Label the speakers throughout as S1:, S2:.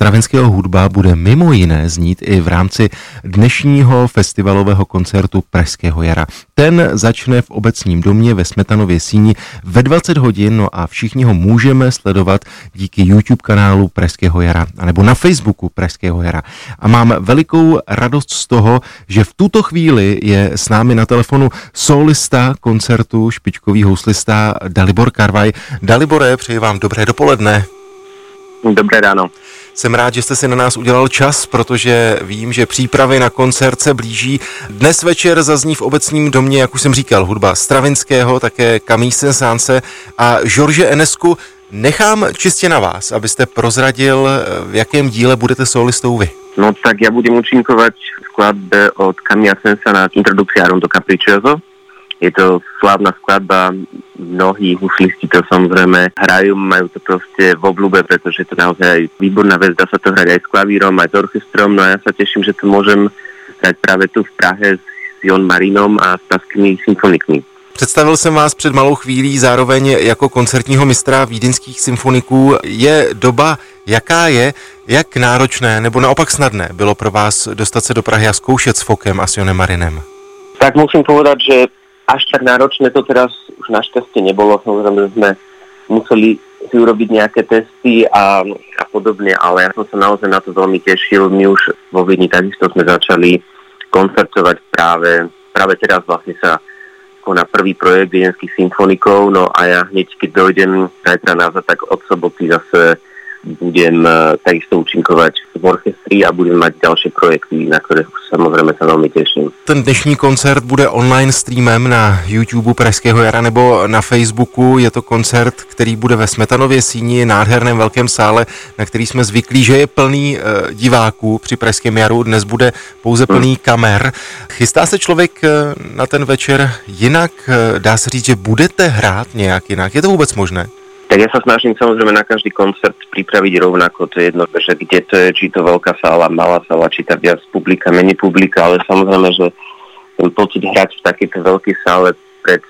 S1: Stravinského hudba bude mimo jiné znít i v rámci dnešního festivalového koncertu Pražského jara. Ten začne v obecním domě ve Smetanově síni ve 20 hodin, no a všichni ho můžeme sledovat díky YouTube kanálu Pražského jara, anebo na Facebooku Pražského jara. A mám velikou radost z toho, že v tuto chvíli je s námi na telefonu solista koncertu, špičkový houslista Dalibor Karvaj. Dalibore, přeji vám dobré dopoledne.
S2: Dobré ráno.
S1: Jsem rád, že jste si na nás udělal čas, protože vím, že přípravy na koncert se blíží. Dnes večer zazní v obecním domě, jak už jsem říkal, hudba Stravinského, také Camille Sánce a George Enesku. Nechám čistě na vás, abyste prozradil, v jakém díle budete solistou vy.
S2: No tak já budu účinkovat v skladbe od Camilla Sensa na Introduciarum do Capriccioso je to slávna skladba, mnohí huslisti to samozrejme hrajú, majú to proste v oblúbe, pretože je to naozaj výborná vec, dá sa to hrať aj s klavírom, aj s orchestrom, no a ja sa teším, že to môžem hrať práve tu v Prahe s Jon Marinom a s Pražskými symfonikmi.
S1: Představil jsem vás před malou chvílí zároveň jako koncertního mistra vídeňských symfoniků. Je doba, jaká je, jak náročné nebo naopak snadné bylo pro vás dostat se do Prahy a zkoušet s Fokem a s Jonem Marinem?
S2: Tak musím povedať, že až tak náročné to teraz už našťastie nebolo. Samozrejme, sme museli si urobiť nejaké testy a, a podobne, ale ja som sa naozaj na to veľmi tešil. My už vo Viedni takisto sme začali koncertovať práve, práve teraz vlastne sa na prvý projekt viedenských symfonikov, no a ja hneď keď dojdem zajtra nazad, tak od soboty zase budem eh, takisto účinkovať v orchestri a budem mať ďalšie projekty, na ktoré samozřejmě se velmi těším.
S1: Ten dnešní koncert bude online streamem na YouTube Pražského jara nebo na Facebooku. Je to koncert, který bude ve Smetanově síni, nádherném velkém sále, na který jsme zvyklí, že je plný uh, diváků při Pražském jaru. Dnes bude pouze plný hmm. kamer. Chystá se člověk uh, na ten večer jinak? Dá se říct, že budete hrát nějak jinak? Je to vůbec možné?
S2: Tak ja sa snažím samozrejme na každý koncert pripraviť rovnako, to je jedno, že kde to je, či to veľká sála, malá sála, či tá viac publika, menej publika, ale samozrejme, že ten pocit hrať v takéto veľkej sále pred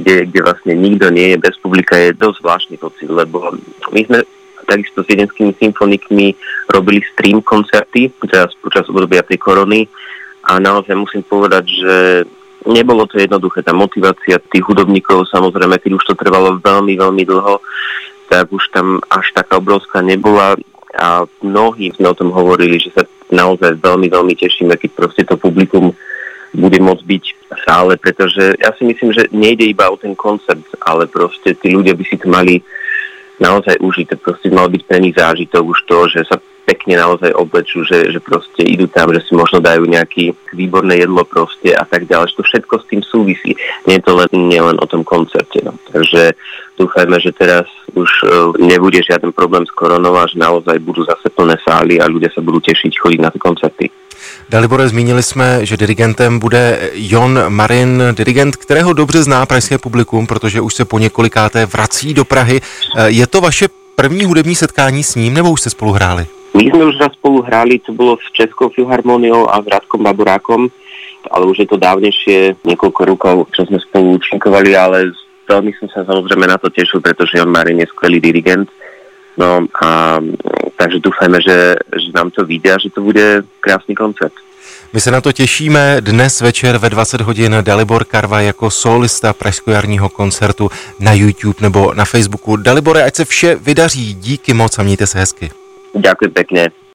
S2: kde, kde vlastne nikto nie je bez publika, je dosť zvláštny pocit, lebo my sme takisto s viedenskými symfonikmi robili stream koncerty, teraz počas obdobia tej korony a naozaj musím povedať, že Nebolo to jednoduché, tá motivácia tých hudobníkov, samozrejme, keď už to trvalo veľmi, veľmi dlho, tak už tam až taká obrovská nebola a mnohí sme o tom hovorili, že sa naozaj veľmi, veľmi tešíme, keď proste to publikum bude môcť byť v sále, pretože ja si myslím, že nejde iba o ten koncert, ale proste tí ľudia by si to mali naozaj užiť. To proste mal byť pre nich zážitok už to, že sa pekne naozaj oblečú, že, že proste idú tam, že si možno dajú nejaký výborné jedlo proste a tak ďalej. Že to všetko s tým súvisí. Nie je to len, nie len o tom koncerte. No. Takže dúfajme, že teraz už uh, nebude žiaden problém s koronou a že naozaj budú zase plné sály a ľudia sa budú tešiť chodiť na tie koncerty.
S1: Dalibore, zmínili jsme, že dirigentem bude Jon Marin, dirigent, kterého dobře zná pražské publikum, protože už se po několikáté vrací do Prahy. Eh, je to vaše první hudební setkání s ním, nebo už jste spolu hráli?
S2: My sme už raz spolu hrali, to bolo s Českou filharmoniou a s Radkom Baburákom, ale už je to dávnejšie, niekoľko rokov, čo sme spolu účinkovali, ale veľmi som sa samozrejme na to tešil, pretože Jan Marin je skvelý dirigent. No a takže dúfajme, že, že nám to vyjde a že to bude krásný koncert.
S1: My se na to těšíme. Dnes večer ve 20 hodin Dalibor Karva jako solista Pražskojarního koncertu na YouTube nebo na Facebooku. Dalibore, ať se vše vydaří. Díky moc a mějte se hezky.
S2: Ďakujem pekne.